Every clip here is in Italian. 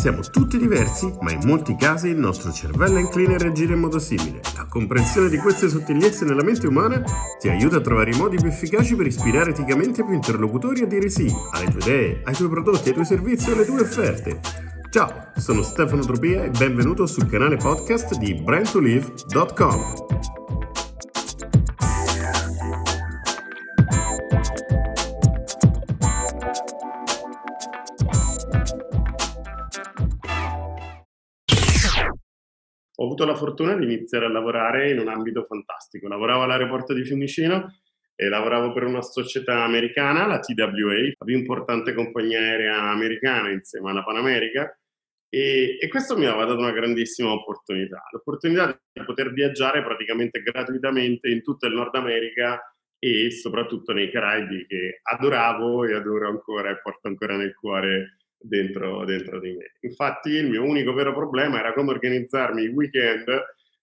Siamo tutti diversi, ma in molti casi il nostro cervello è incline a reagire in modo simile. La comprensione di queste sottigliezze nella mente umana ti aiuta a trovare i modi più efficaci per ispirare eticamente più interlocutori a dire sì alle tue idee, ai tuoi prodotti, ai tuoi servizi e alle tue offerte. Ciao, sono Stefano Tropia e benvenuto sul canale podcast di brandtolive.com. avuto la fortuna di iniziare a lavorare in un ambito fantastico. Lavoravo all'aeroporto di Fiumicino e lavoravo per una società americana, la TWA, la più importante compagnia aerea americana insieme alla Pan America, e, e, questo mi aveva dato una grandissima opportunità, l'opportunità di poter viaggiare praticamente gratuitamente in tutto il Nord America e soprattutto nei Caraibi che adoravo e adoro ancora e porto ancora nel cuore dentro, dentro di me. Infatti il mio unico vero problema era come organizzarmi i weekend,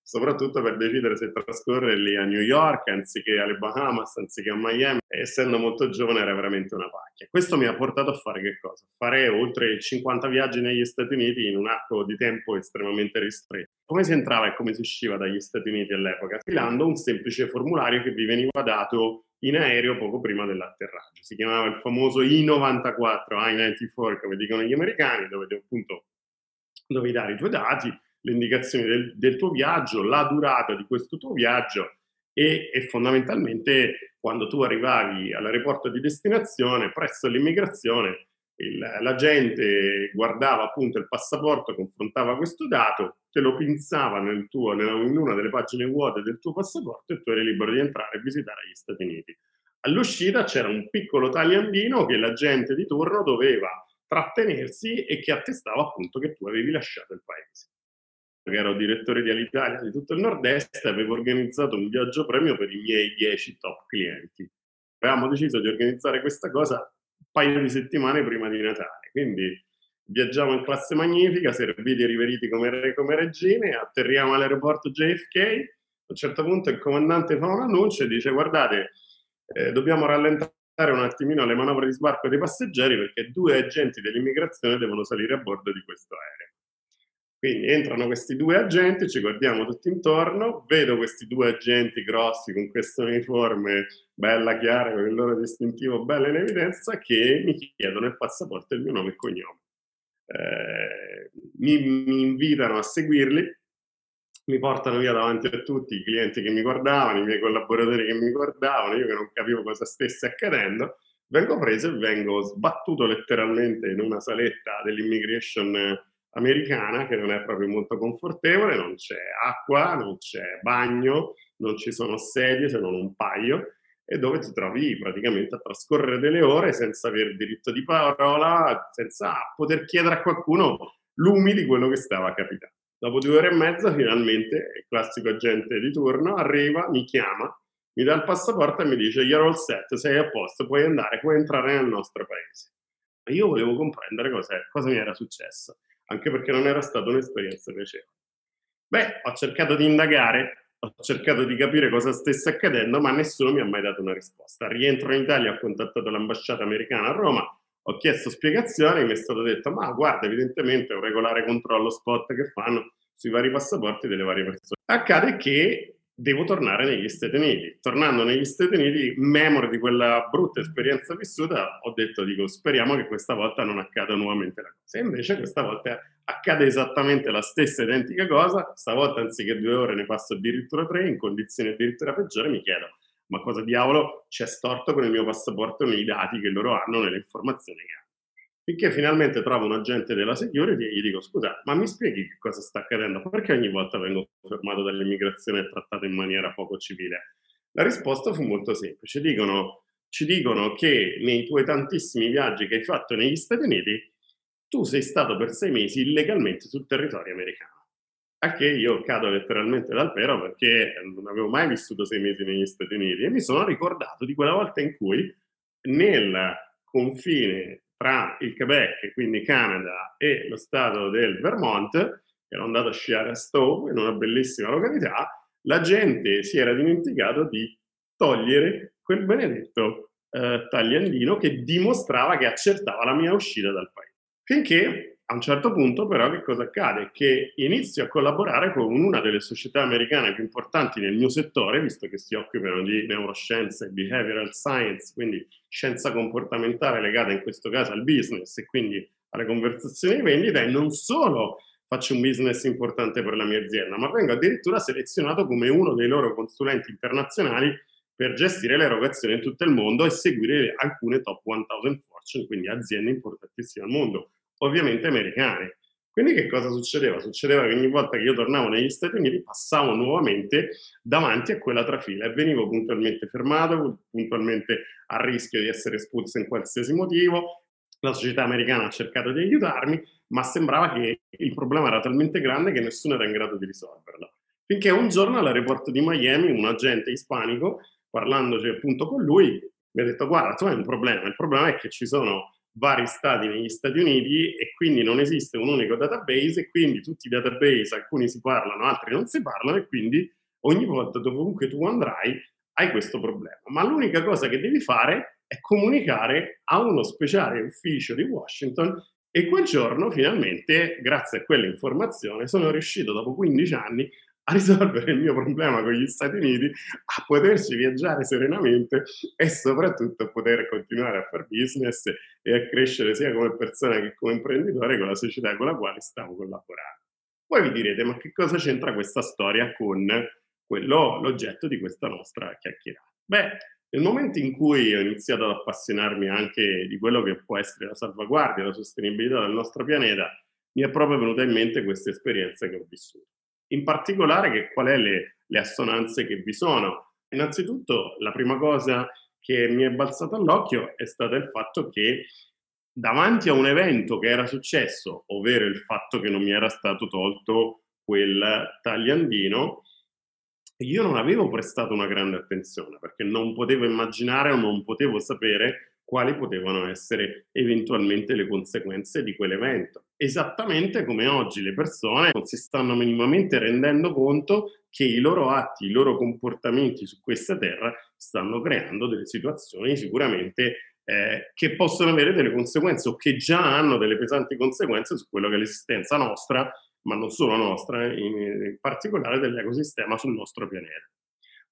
soprattutto per decidere se trascorrerli a New York anziché alle Bahamas, anziché a Miami. E essendo molto giovane era veramente una pacchia. Questo mi ha portato a fare che cosa? Fare oltre 50 viaggi negli Stati Uniti in un arco di tempo estremamente ristretto. Come si entrava e come si usciva dagli Stati Uniti all'epoca? Filando un semplice formulario che vi veniva dato in aereo poco prima dell'atterraggio. Si chiamava il famoso I-94, I-94 come dicono gli americani, dove appunto dovevi dare i tuoi dati, le indicazioni del, del tuo viaggio, la durata di questo tuo viaggio e, e, fondamentalmente quando tu arrivavi all'aeroporto di destinazione, presso l'immigrazione, il, la gente guardava appunto il passaporto, confrontava questo dato, te lo pinzava nel tuo, in una delle pagine vuote del tuo passaporto e tu eri libero di entrare e visitare gli Stati Uniti. All'uscita c'era un piccolo tagliandino che la gente di turno doveva trattenersi e che attestava appunto che tu avevi lasciato il paese. Ero direttore di Alitalia di tutto il nord-est e avevo organizzato un viaggio premio per i miei 10 top clienti. Avevamo deciso di organizzare questa cosa paio di settimane prima di Natale, quindi viaggiamo in classe magnifica, serviti e riveriti come, come regine, atterriamo all'aeroporto JFK, a un certo punto il comandante fa un annuncio e dice guardate, eh, dobbiamo rallentare un attimino le manovre di sbarco dei passeggeri perché due agenti dell'immigrazione devono salire a bordo di questo aereo. Quindi entrano questi due agenti, ci guardiamo tutti intorno, vedo questi due agenti grossi con questo uniforme bella chiara, con il loro distintivo bello in evidenza, che mi chiedono il passaporto e il mio nome e cognome. Eh, mi, mi, invitano a seguirli, mi portano via davanti a tutti i clienti che mi guardavano, i miei collaboratori che mi guardavano, io che non capivo cosa stesse accadendo, vengo preso e vengo sbattuto letteralmente in una saletta dell'immigration americana che non è proprio molto confortevole, non c'è acqua, non c'è bagno, non ci sono sedie se non un paio e dove ti trovi praticamente a trascorrere delle ore senza avere diritto di parola, senza poter chiedere a qualcuno lumi di quello che stava capitando. Dopo due ore e mezza, finalmente, il classico agente di turno arriva, mi chiama, mi dà il passaporto e mi dice: You're all set, sei a posto, puoi andare, puoi entrare nel nostro paese. Io volevo comprendere cosa mi era successo, anche perché non era stata un'esperienza piacevole. Beh, ho cercato di indagare ho cercato di capire cosa stesse accadendo, ma nessuno mi ha mai dato una risposta. Rientro in Italia, ho contattato l'ambasciata americana a Roma, ho chiesto spiegazioni, mi è stato detto, ma guarda, evidentemente è un regolare controllo spot che fanno sui vari passaporti delle varie persone. Accade che devo tornare negli Stati Uniti. Tornando negli Stati Uniti, memore di quella brutta esperienza vissuta, ho detto, dico, speriamo che questa volta non accada nuovamente la cosa. E invece questa volta accade esattamente la stessa identica cosa, stavolta anziché due ore ne passo addirittura tre, in condizioni addirittura peggiori, mi chiedo, ma cosa diavolo c'è storto con il mio passaporto nei dati che loro hanno, nelle informazioni che hanno? Finché finalmente trovo un agente della security e gli dico, scusa, ma mi spieghi che cosa sta accadendo? Perché ogni volta vengo fermato dall'immigrazione e trattato in maniera poco civile? La risposta fu molto semplice. Dicono, ci dicono che nei tuoi tantissimi viaggi che hai fatto negli Stati Uniti, tu sei stato per sei mesi illegalmente sul territorio americano. A che io cado letteralmente dal pero perché non avevo mai vissuto sei mesi negli Stati Uniti e mi sono ricordato di quella volta in cui nel confine tra il Quebec, quindi Canada, e lo stato del Vermont, che ero andato a sciare a Stowe, in una bellissima località, la gente si era dimenticato di togliere quel benedetto eh, tagliandino che dimostrava che accertava la mia uscita dal paese. Finché a un certo punto però che cosa accade? Che inizio a collaborare con una delle società americane più importanti nel mio settore, visto che si occupano di neuroscienze e behavioral science, quindi scienza comportamentale legata in questo caso al business e quindi alle conversazioni di vendita e non solo faccio un business importante per la mia azienda, ma vengo addirittura selezionato come uno dei loro consulenti internazionali per gestire le erogazioni in tutto il mondo e seguire alcune top 1000 fortune, quindi aziende importantissime al mondo ovviamente americane. Quindi che cosa succedeva? Succedeva che ogni volta che io tornavo negli Stati Uniti passavo nuovamente davanti a quella trafila e venivo puntualmente fermato, puntualmente a rischio di essere espulso in qualsiasi motivo. La società americana ha cercato di aiutarmi, ma sembrava che il problema era talmente grande che nessuno era in grado di risolverlo. Finché un giorno all'aeroporto di Miami un agente ispanico, parlandoci appunto con lui, mi ha detto guarda, tu hai un problema, il problema è che ci sono vari stati negli Stati Uniti e quindi non esiste un unico database e quindi tutti i database, alcuni si parlano, altri non si parlano e quindi ogni volta dovunque tu andrai hai questo problema. Ma l'unica cosa che devi fare è comunicare a uno speciale ufficio di Washington e quel giorno finalmente, grazie a quell'informazione, sono riuscito dopo 15 anni a risolvere il mio problema con gli Stati Uniti, a poterci viaggiare serenamente e soprattutto a poter continuare a fare business e a crescere sia come persona che come imprenditore con la società con la quale stavo collaborando. Poi vi direte, ma che cosa c'entra questa storia con quello, l'oggetto di questa nostra chiacchierata? Beh, nel momento in cui ho iniziato ad appassionarmi anche di quello che può essere la salvaguardia, la sostenibilità del nostro pianeta, mi è proprio venuta in mente questa esperienza che ho vissuto. In particolare, che, qual è le, le assonanze che vi sono? Innanzitutto, la prima cosa che mi è balzata all'occhio è stato il fatto che davanti a un evento che era successo, ovvero il fatto che non mi era stato tolto quel tagliandino, io non avevo prestato una grande attenzione perché non potevo immaginare o non potevo sapere quali potevano essere eventualmente le conseguenze di quell'evento. Esattamente come oggi le persone non si stanno minimamente rendendo conto che i loro atti, i loro comportamenti su questa terra stanno creando delle situazioni sicuramente eh, che possono avere delle conseguenze o che già hanno delle pesanti conseguenze su quello che è l'esistenza nostra, ma non solo nostra, in, in particolare dell'ecosistema sul nostro pianeta.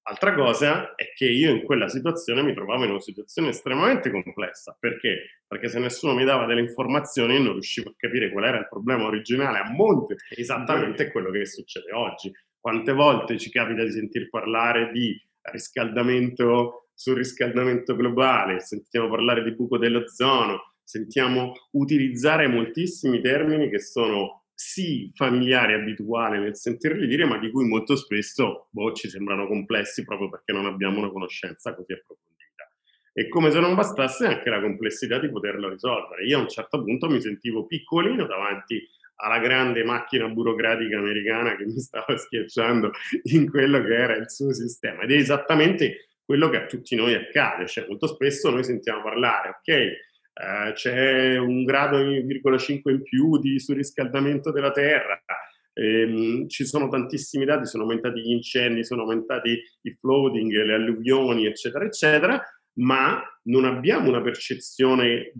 Altra cosa è che io in quella situazione mi trovavo in una situazione estremamente complessa. Perché? Perché se nessuno mi dava delle informazioni non riuscivo a capire qual era il problema originale a monte. Esattamente quello che succede oggi. Quante volte ci capita di sentir parlare di riscaldamento sul riscaldamento globale, sentiamo parlare di buco dell'ozono, sentiamo utilizzare moltissimi termini che sono sì familiare e abituale nel sentirli dire, ma di cui molto spesso boh, ci sembrano complessi proprio perché non abbiamo una conoscenza così approfondita. E come se non bastasse anche la complessità di poterlo risolvere. Io a un certo punto mi sentivo piccolino davanti alla grande macchina burocratica americana che mi stava schiacciando in quello che era il suo sistema. Ed è esattamente quello che a tutti noi accade, cioè molto spesso noi sentiamo parlare, ok, eh, c'è un grado 5 in più di surriscaldamento della Terra, ehm, ci sono tantissimi dati, sono aumentati gli incendi, sono aumentati i floating, le alluvioni, eccetera, eccetera, ma non abbiamo una percezione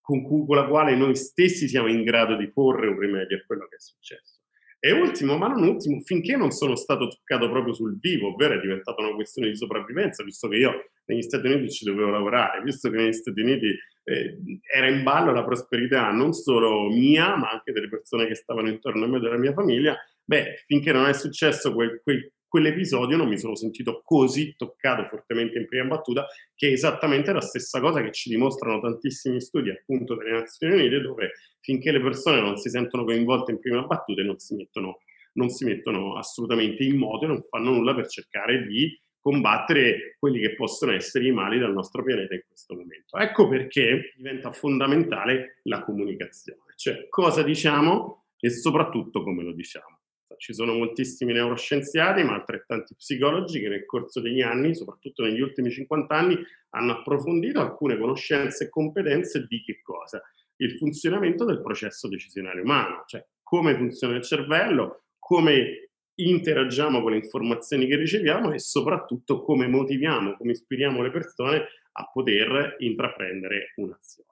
con, cui, con la quale noi stessi siamo in grado di porre un rimedio a quello che è successo. E ultimo, ma non ultimo, finché non sono stato toccato proprio sul vivo, ovvero è diventata una questione di sopravvivenza, visto che io negli Stati Uniti ci dovevo lavorare, visto che negli Stati Uniti eh, era in ballo la prosperità non solo mia, ma anche delle persone che stavano intorno a me della mia famiglia, beh, finché non è successo quel, quel quell'episodio non mi sono sentito così toccato fortemente in prima battuta, che è esattamente la stessa cosa che ci dimostrano tantissimi studi appunto delle Nazioni Unite, dove finché le persone non si sentono coinvolte in prima battuta non si mettono, non si mettono assolutamente in moto e non fanno nulla per cercare di combattere quelli che possono essere i mali del nostro pianeta in questo momento. Ecco perché diventa fondamentale la comunicazione, cioè cosa diciamo e soprattutto come lo diciamo. Ci sono moltissimi neuroscienziati, ma altrettanti psicologi che nel corso degli anni, soprattutto negli ultimi 50 anni, hanno approfondito alcune conoscenze e competenze di che cosa? Il funzionamento del processo decisionale umano, cioè come funziona il cervello, come interagiamo con le informazioni che riceviamo e soprattutto come motiviamo, come ispiriamo le persone a poter intraprendere un'azione.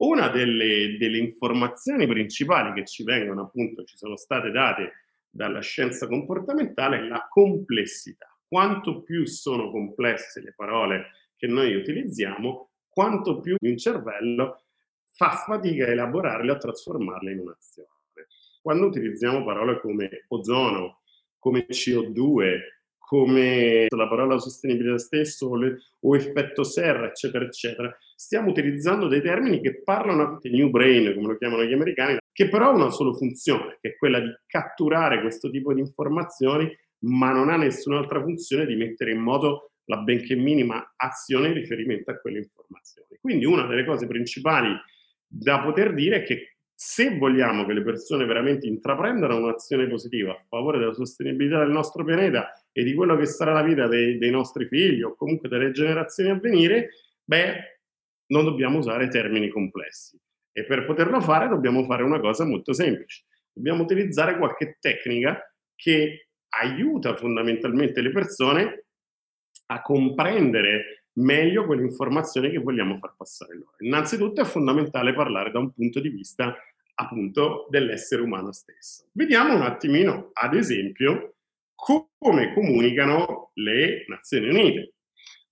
Una delle, delle informazioni principali che ci vengono, appunto, ci sono state date dalla scienza comportamentale è la complessità. Quanto più sono complesse le parole che noi utilizziamo, quanto più il cervello fa fatica a elaborarle o a trasformarle in un'azione. Quando utilizziamo parole come ozono, come CO2, come la parola sostenibilità stesso o, le, o, effetto serra, eccetera, eccetera, stiamo utilizzando dei termini che parlano di new brain, come lo chiamano gli americani, che però ha una sola funzione, che è quella di catturare questo tipo di informazioni, ma non ha nessun'altra funzione di mettere in moto la benché minima azione in riferimento a quelle informazioni. Quindi una delle cose principali da poter dire è che se vogliamo che le persone veramente intraprendano un'azione positiva a favore della sostenibilità del nostro pianeta e di quello che sarà la vita dei, dei nostri figli o comunque delle generazioni a venire, beh, non dobbiamo usare termini complessi. E per poterlo fare dobbiamo fare una cosa molto semplice. Dobbiamo utilizzare qualche tecnica che aiuta fondamentalmente le persone a comprendere meglio quelle informazioni che vogliamo far passare loro. Innanzitutto è fondamentale parlare da un punto di vista appunto dell'essere umano stesso. Vediamo un attimino, ad esempio, come comunicano le Nazioni Unite.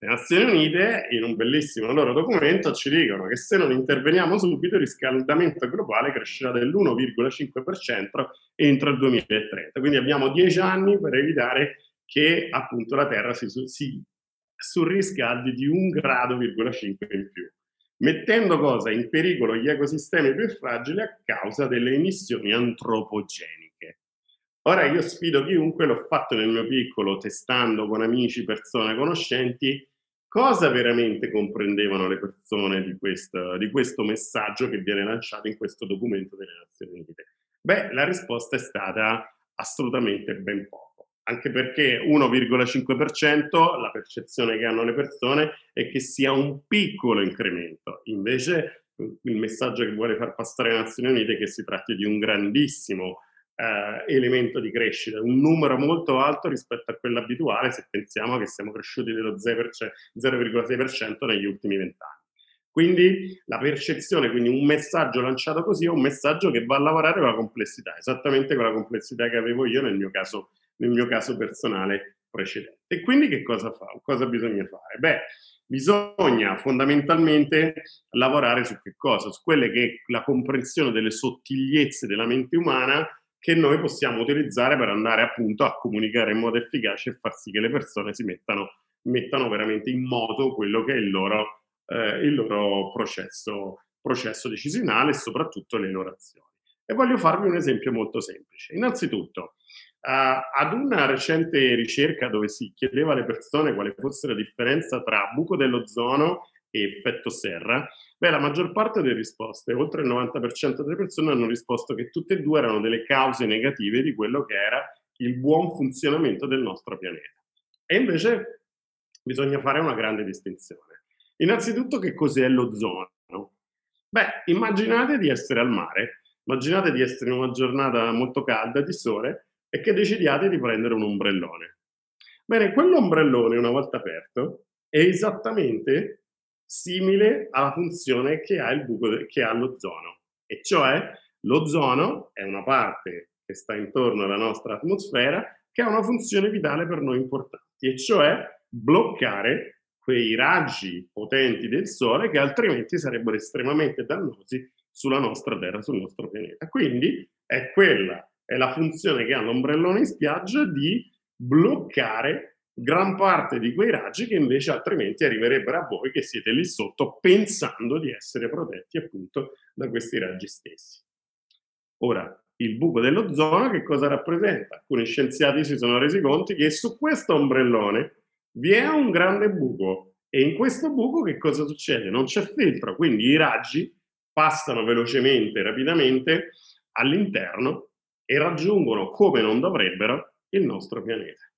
Le Nazioni Unite, in un bellissimo loro documento, ci dicono che se non interveniamo subito il riscaldamento globale crescerà dell'1,5% entro il 2030. Quindi abbiamo dieci anni per evitare che appunto la Terra si, si surriscaldi di un grado,5 in più, mettendo cosa in pericolo gli ecosistemi più fragili a causa delle emissioni antropogeniche. Ora io sfido chiunque, l'ho fatto nel mio piccolo, testando con amici, persone, conoscenti, cosa veramente comprendevano le persone di questo, di questo messaggio che viene lanciato in questo documento delle Nazioni Unite? Beh, la risposta è stata assolutamente ben poco, anche perché 1,5% la percezione che hanno le persone è che sia un piccolo incremento, invece il messaggio che vuole far passare le Nazioni Unite è che si tratti di un grandissimo eh, elemento di crescita, un numero molto alto rispetto a quello abituale se pensiamo che siamo cresciuti dello 0,6% negli ultimi vent'anni. Quindi la percezione, quindi un messaggio lanciato così è un messaggio che va a lavorare con la complessità, esattamente con la complessità che avevo io nel mio caso, nel mio caso personale precedente. E quindi che cosa fa? Cosa bisogna fare? Beh, bisogna fondamentalmente lavorare su che cosa? Su quelle che è la comprensione delle sottigliezze della mente umana che noi possiamo utilizzare per andare appunto a comunicare in modo efficace e far sì che le persone si mettano, mettano veramente in moto quello che è il loro, eh, il loro processo, processo decisionale e soprattutto le loro azioni. E voglio farvi un esempio molto semplice. Innanzitutto, Uh, ad una recente ricerca dove si chiedeva alle persone quale fosse la differenza tra buco dell'ozono e effetto serra, beh, la maggior parte delle risposte, oltre il 90% delle persone hanno risposto che tutte e due erano delle cause negative di quello che era il buon funzionamento del nostro pianeta. E invece bisogna fare una grande distinzione. Innanzitutto che cos'è l'ozono? Beh, immaginate di essere al mare, immaginate di essere in una giornata molto calda di sole e che decidiate di prendere un ombrellone. Bene, quell'ombrellone una volta aperto è esattamente simile alla funzione che ha il buco de- che ha l'ozono, e cioè l'ozono è una parte che sta intorno alla nostra atmosfera che ha una funzione vitale per noi importanti, e cioè bloccare quei raggi potenti del Sole che altrimenti sarebbero estremamente dannosi sulla nostra Terra, sul nostro pianeta. Quindi è quella, è la funzione che ha l'ombrellone in spiaggia di bloccare gran parte di quei raggi che invece altrimenti arriverebbero a voi che siete lì sotto pensando di essere protetti appunto da questi raggi stessi. Ora, il buco dell'ozono che cosa rappresenta? Alcuni scienziati si sono resi conto che su questo ombrellone vi è un grande buco e in questo buco che cosa succede? Non c'è filtro, quindi i raggi passano velocemente, rapidamente all'interno e raggiungono come non dovrebbero il nostro pianeta.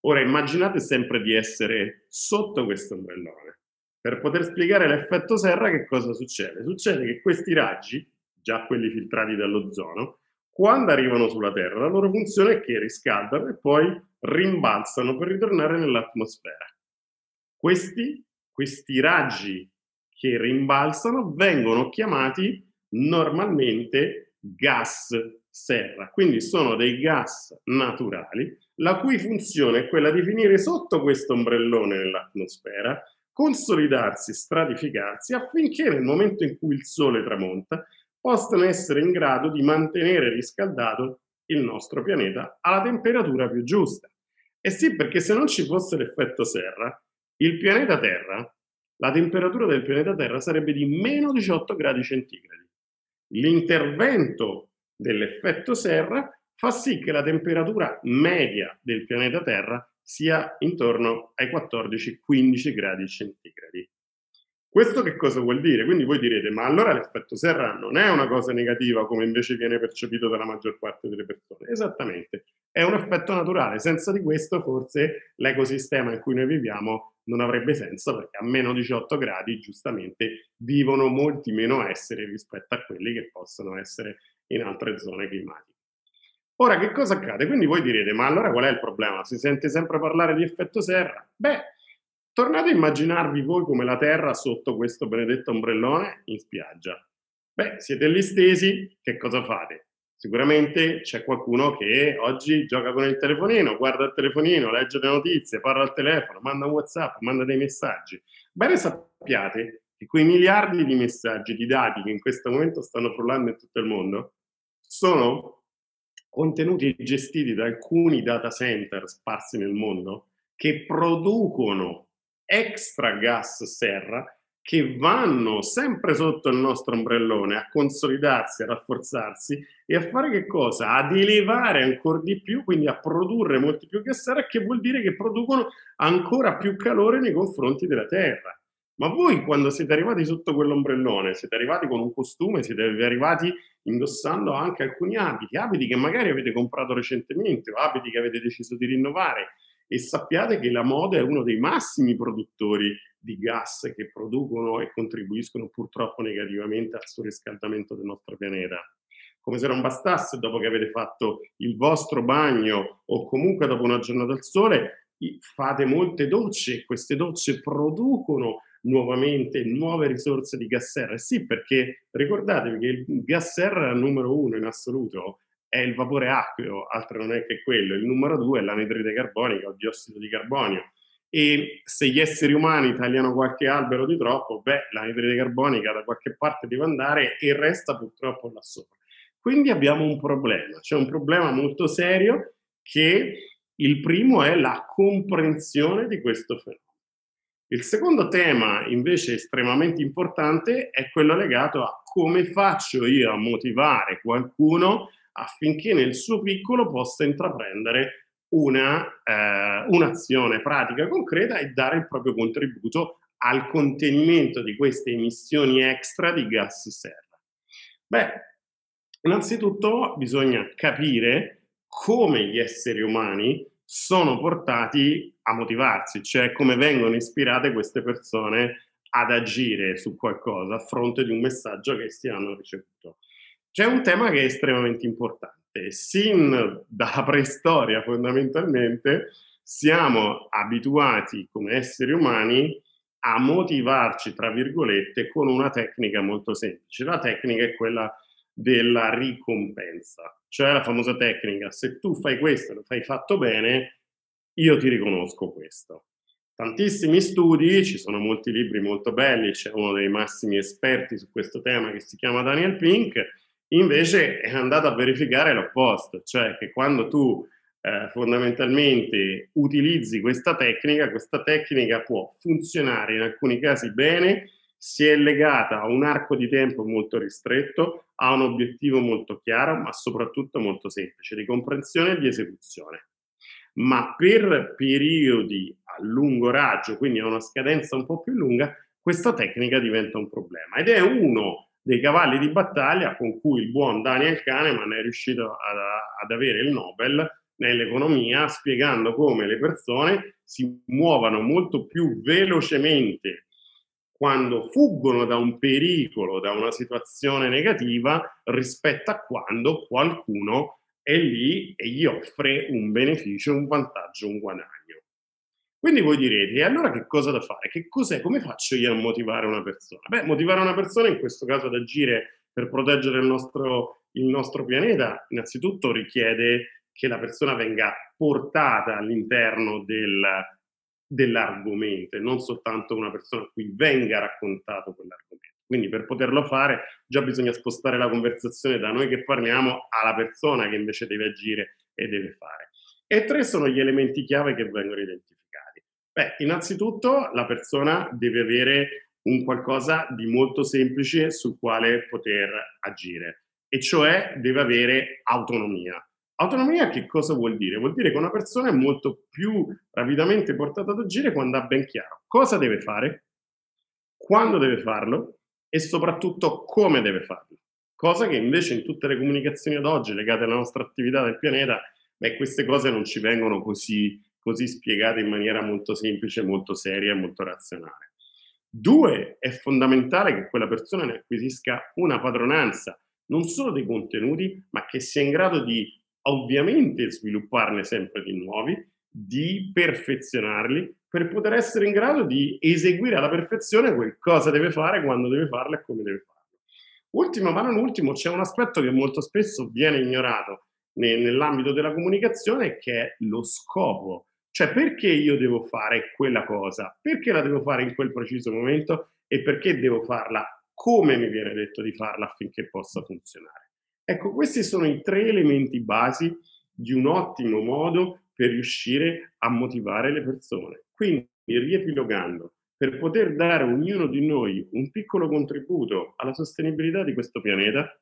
Ora immaginate sempre di essere sotto questo ombrellone. Per poter spiegare l'effetto serra che cosa succede? Succede che questi raggi, già quelli filtrati dall'ozono, quando arrivano sulla Terra, la loro funzione è che riscaldano e poi rimbalzano per ritornare nell'atmosfera. Questi, questi raggi che rimbalzano vengono chiamati normalmente gas serra. Quindi sono dei gas naturali la cui funzione è quella di finire sotto questo ombrellone nell'atmosfera, consolidarsi, stratificarsi affinché nel momento in cui il sole tramonta possano essere in grado di mantenere riscaldato il nostro pianeta alla temperatura più giusta. E sì, perché se non ci fosse l'effetto serra, il pianeta Terra, la temperatura del pianeta Terra sarebbe di meno 18 gradi centigradi. L'intervento dell'effetto serra fa sì che la temperatura media del pianeta Terra sia intorno ai 14-15 gradi centigradi. Questo che cosa vuol dire? Quindi voi direte, ma allora l'effetto serra non è una cosa negativa come invece viene percepito dalla maggior parte delle persone. Esattamente, è un effetto naturale. Senza di questo forse l'ecosistema in cui noi viviamo non avrebbe senso perché a meno 18 gradi giustamente vivono molti meno esseri rispetto a quelli che possono essere in altre zone climatiche. Ora, che cosa accade? Quindi voi direte, ma allora qual è il problema? Si sente sempre parlare di effetto serra? Beh, tornate a immaginarvi voi come la Terra sotto questo benedetto ombrellone in spiaggia. Beh, siete lì stesi, che cosa fate? Sicuramente c'è qualcuno che oggi gioca con il telefonino, guarda il telefonino, legge le notizie, parla al telefono, manda un WhatsApp, manda dei messaggi. Bene sappiate che quei miliardi di messaggi, di dati che in questo momento stanno frullando in tutto il mondo, sono contenuti gestiti da alcuni data center sparsi nel mondo che producono extra gas serra che vanno sempre sotto il nostro ombrellone a consolidarsi, a rafforzarsi e a fare che cosa? Ad elevare ancora di più, quindi a produrre molti più gas serra, che vuol dire che producono ancora più calore nei confronti della Terra. Ma voi quando siete arrivati sotto quell'ombrellone, siete arrivati con un costume, siete arrivati indossando anche alcuni abiti, abiti che magari avete comprato recentemente o abiti che avete deciso di rinnovare e sappiate che la moda è uno dei massimi produttori di gas che producono e contribuiscono purtroppo negativamente al surriscaldamento del nostro pianeta. Come se non bastasse, dopo che avete fatto il vostro bagno o comunque dopo una giornata al sole, fate molte docce e queste docce producono nuovamente nuove risorse di gas serra. Sì, perché ricordatevi che il gas serra numero uno in assoluto è il vapore acqueo, altro non è che quello. Il numero due è l'anidride carbonica o diossido di carbonio. E se gli esseri umani tagliano qualche albero di troppo, beh, l'anidride carbonica da qualche parte deve andare e resta purtroppo là sopra. Quindi abbiamo un problema, c'è un problema molto serio che il primo è la comprensione di questo fenomeno. Il secondo tema, invece estremamente importante, è quello legato a come faccio io a motivare qualcuno affinché nel suo piccolo possa intraprendere una, eh, un'azione pratica concreta e dare il proprio contributo al contenimento di queste emissioni extra di gas serra. Beh, innanzitutto bisogna capire come gli esseri umani sono portati a motivarsi, cioè come vengono ispirate queste persone ad agire su qualcosa a fronte di un messaggio che si hanno ricevuto. C'è un tema che è estremamente importante. Sin dalla preistoria fondamentalmente siamo abituati come esseri umani a motivarci, tra virgolette, con una tecnica molto semplice. La tecnica è quella della ricompensa, cioè la famosa tecnica, se tu fai questo e lo fai fatto bene, io ti riconosco questo. Tantissimi studi, ci sono molti libri molto belli, c'è uno dei massimi esperti su questo tema che si chiama Daniel Pink, invece è andato a verificare l'opposto, cioè che quando tu eh, fondamentalmente utilizzi questa tecnica, questa tecnica può funzionare in alcuni casi bene, si è legata a un arco di tempo molto ristretto, a un obiettivo molto chiaro, ma soprattutto molto semplice di comprensione e di esecuzione. Ma per periodi a lungo raggio, quindi a una scadenza un po' più lunga, questa tecnica diventa un problema ed è uno dei cavalli di battaglia con cui il buon Daniel Kahneman è riuscito ad, ad avere il Nobel nell'economia, spiegando come le persone si muovano molto più velocemente quando fuggono da un pericolo, da una situazione negativa, rispetto a quando qualcuno è lì e gli offre un beneficio, un vantaggio, un guadagno. Quindi voi direte, e allora che cosa da fare? Che cos'è? Come faccio io a motivare una persona? Beh, motivare una persona in questo caso ad agire per proteggere il nostro, il nostro pianeta, innanzitutto richiede che la persona venga portata all'interno del, dell'argomento e non soltanto una persona a cui venga raccontato quell'argomento. Quindi per poterlo fare già bisogna spostare la conversazione da noi che parliamo alla persona che invece deve agire e deve fare. E tre sono gli elementi chiave che vengono identificati. Beh, innanzitutto la persona deve avere un qualcosa di molto semplice sul quale poter agire, e cioè deve avere autonomia. Autonomia che cosa vuol dire? Vuol dire che una persona è molto più rapidamente portata ad agire quando ha ben chiaro cosa deve fare, quando deve farlo e soprattutto come deve farlo. Cosa che invece in tutte le comunicazioni ad oggi legate alla nostra attività del pianeta, beh, queste cose non ci vengono così, così spiegate in maniera molto semplice, molto seria e molto razionale. Due, è fondamentale che quella persona ne acquisisca una padronanza, non solo dei contenuti, ma che sia in grado di ovviamente svilupparne sempre di nuovi, di perfezionarli per poter essere in grado di eseguire alla perfezione quel cosa deve fare, quando deve farlo e come deve farlo. Ultimo, ma non ultimo, c'è un aspetto che molto spesso viene ignorato nell'ambito della comunicazione che è lo scopo. Cioè perché io devo fare quella cosa? Perché la devo fare in quel preciso momento e perché devo farla come mi viene detto di farla affinché possa funzionare? Ecco, questi sono i tre elementi basi di un ottimo modo per riuscire a motivare le persone. Quindi, riepilogando, per poter dare ognuno di noi un piccolo contributo alla sostenibilità di questo pianeta,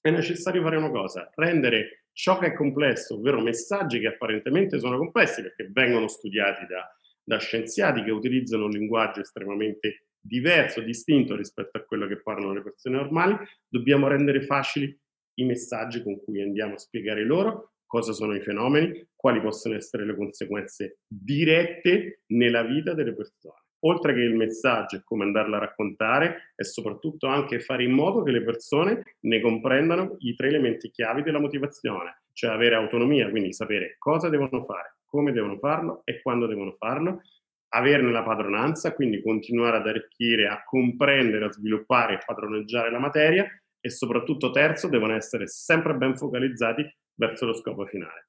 è necessario fare una cosa, rendere ciò che è complesso, ovvero messaggi che apparentemente sono complessi perché vengono studiati da, da scienziati che utilizzano un linguaggio estremamente diverso, distinto rispetto a quello che parlano le persone normali, dobbiamo rendere facili i messaggi con cui andiamo a spiegare loro cosa sono i fenomeni, quali possono essere le conseguenze dirette nella vita delle persone. Oltre che il messaggio e come andarla a raccontare, è soprattutto anche fare in modo che le persone ne comprendano i tre elementi chiavi della motivazione, cioè avere autonomia, quindi sapere cosa devono fare, come devono farlo e quando devono farlo, averne la padronanza, quindi continuare ad arricchire, a comprendere, a sviluppare e padroneggiare la materia e soprattutto terzo devono essere sempre ben focalizzati verso lo scopo finale.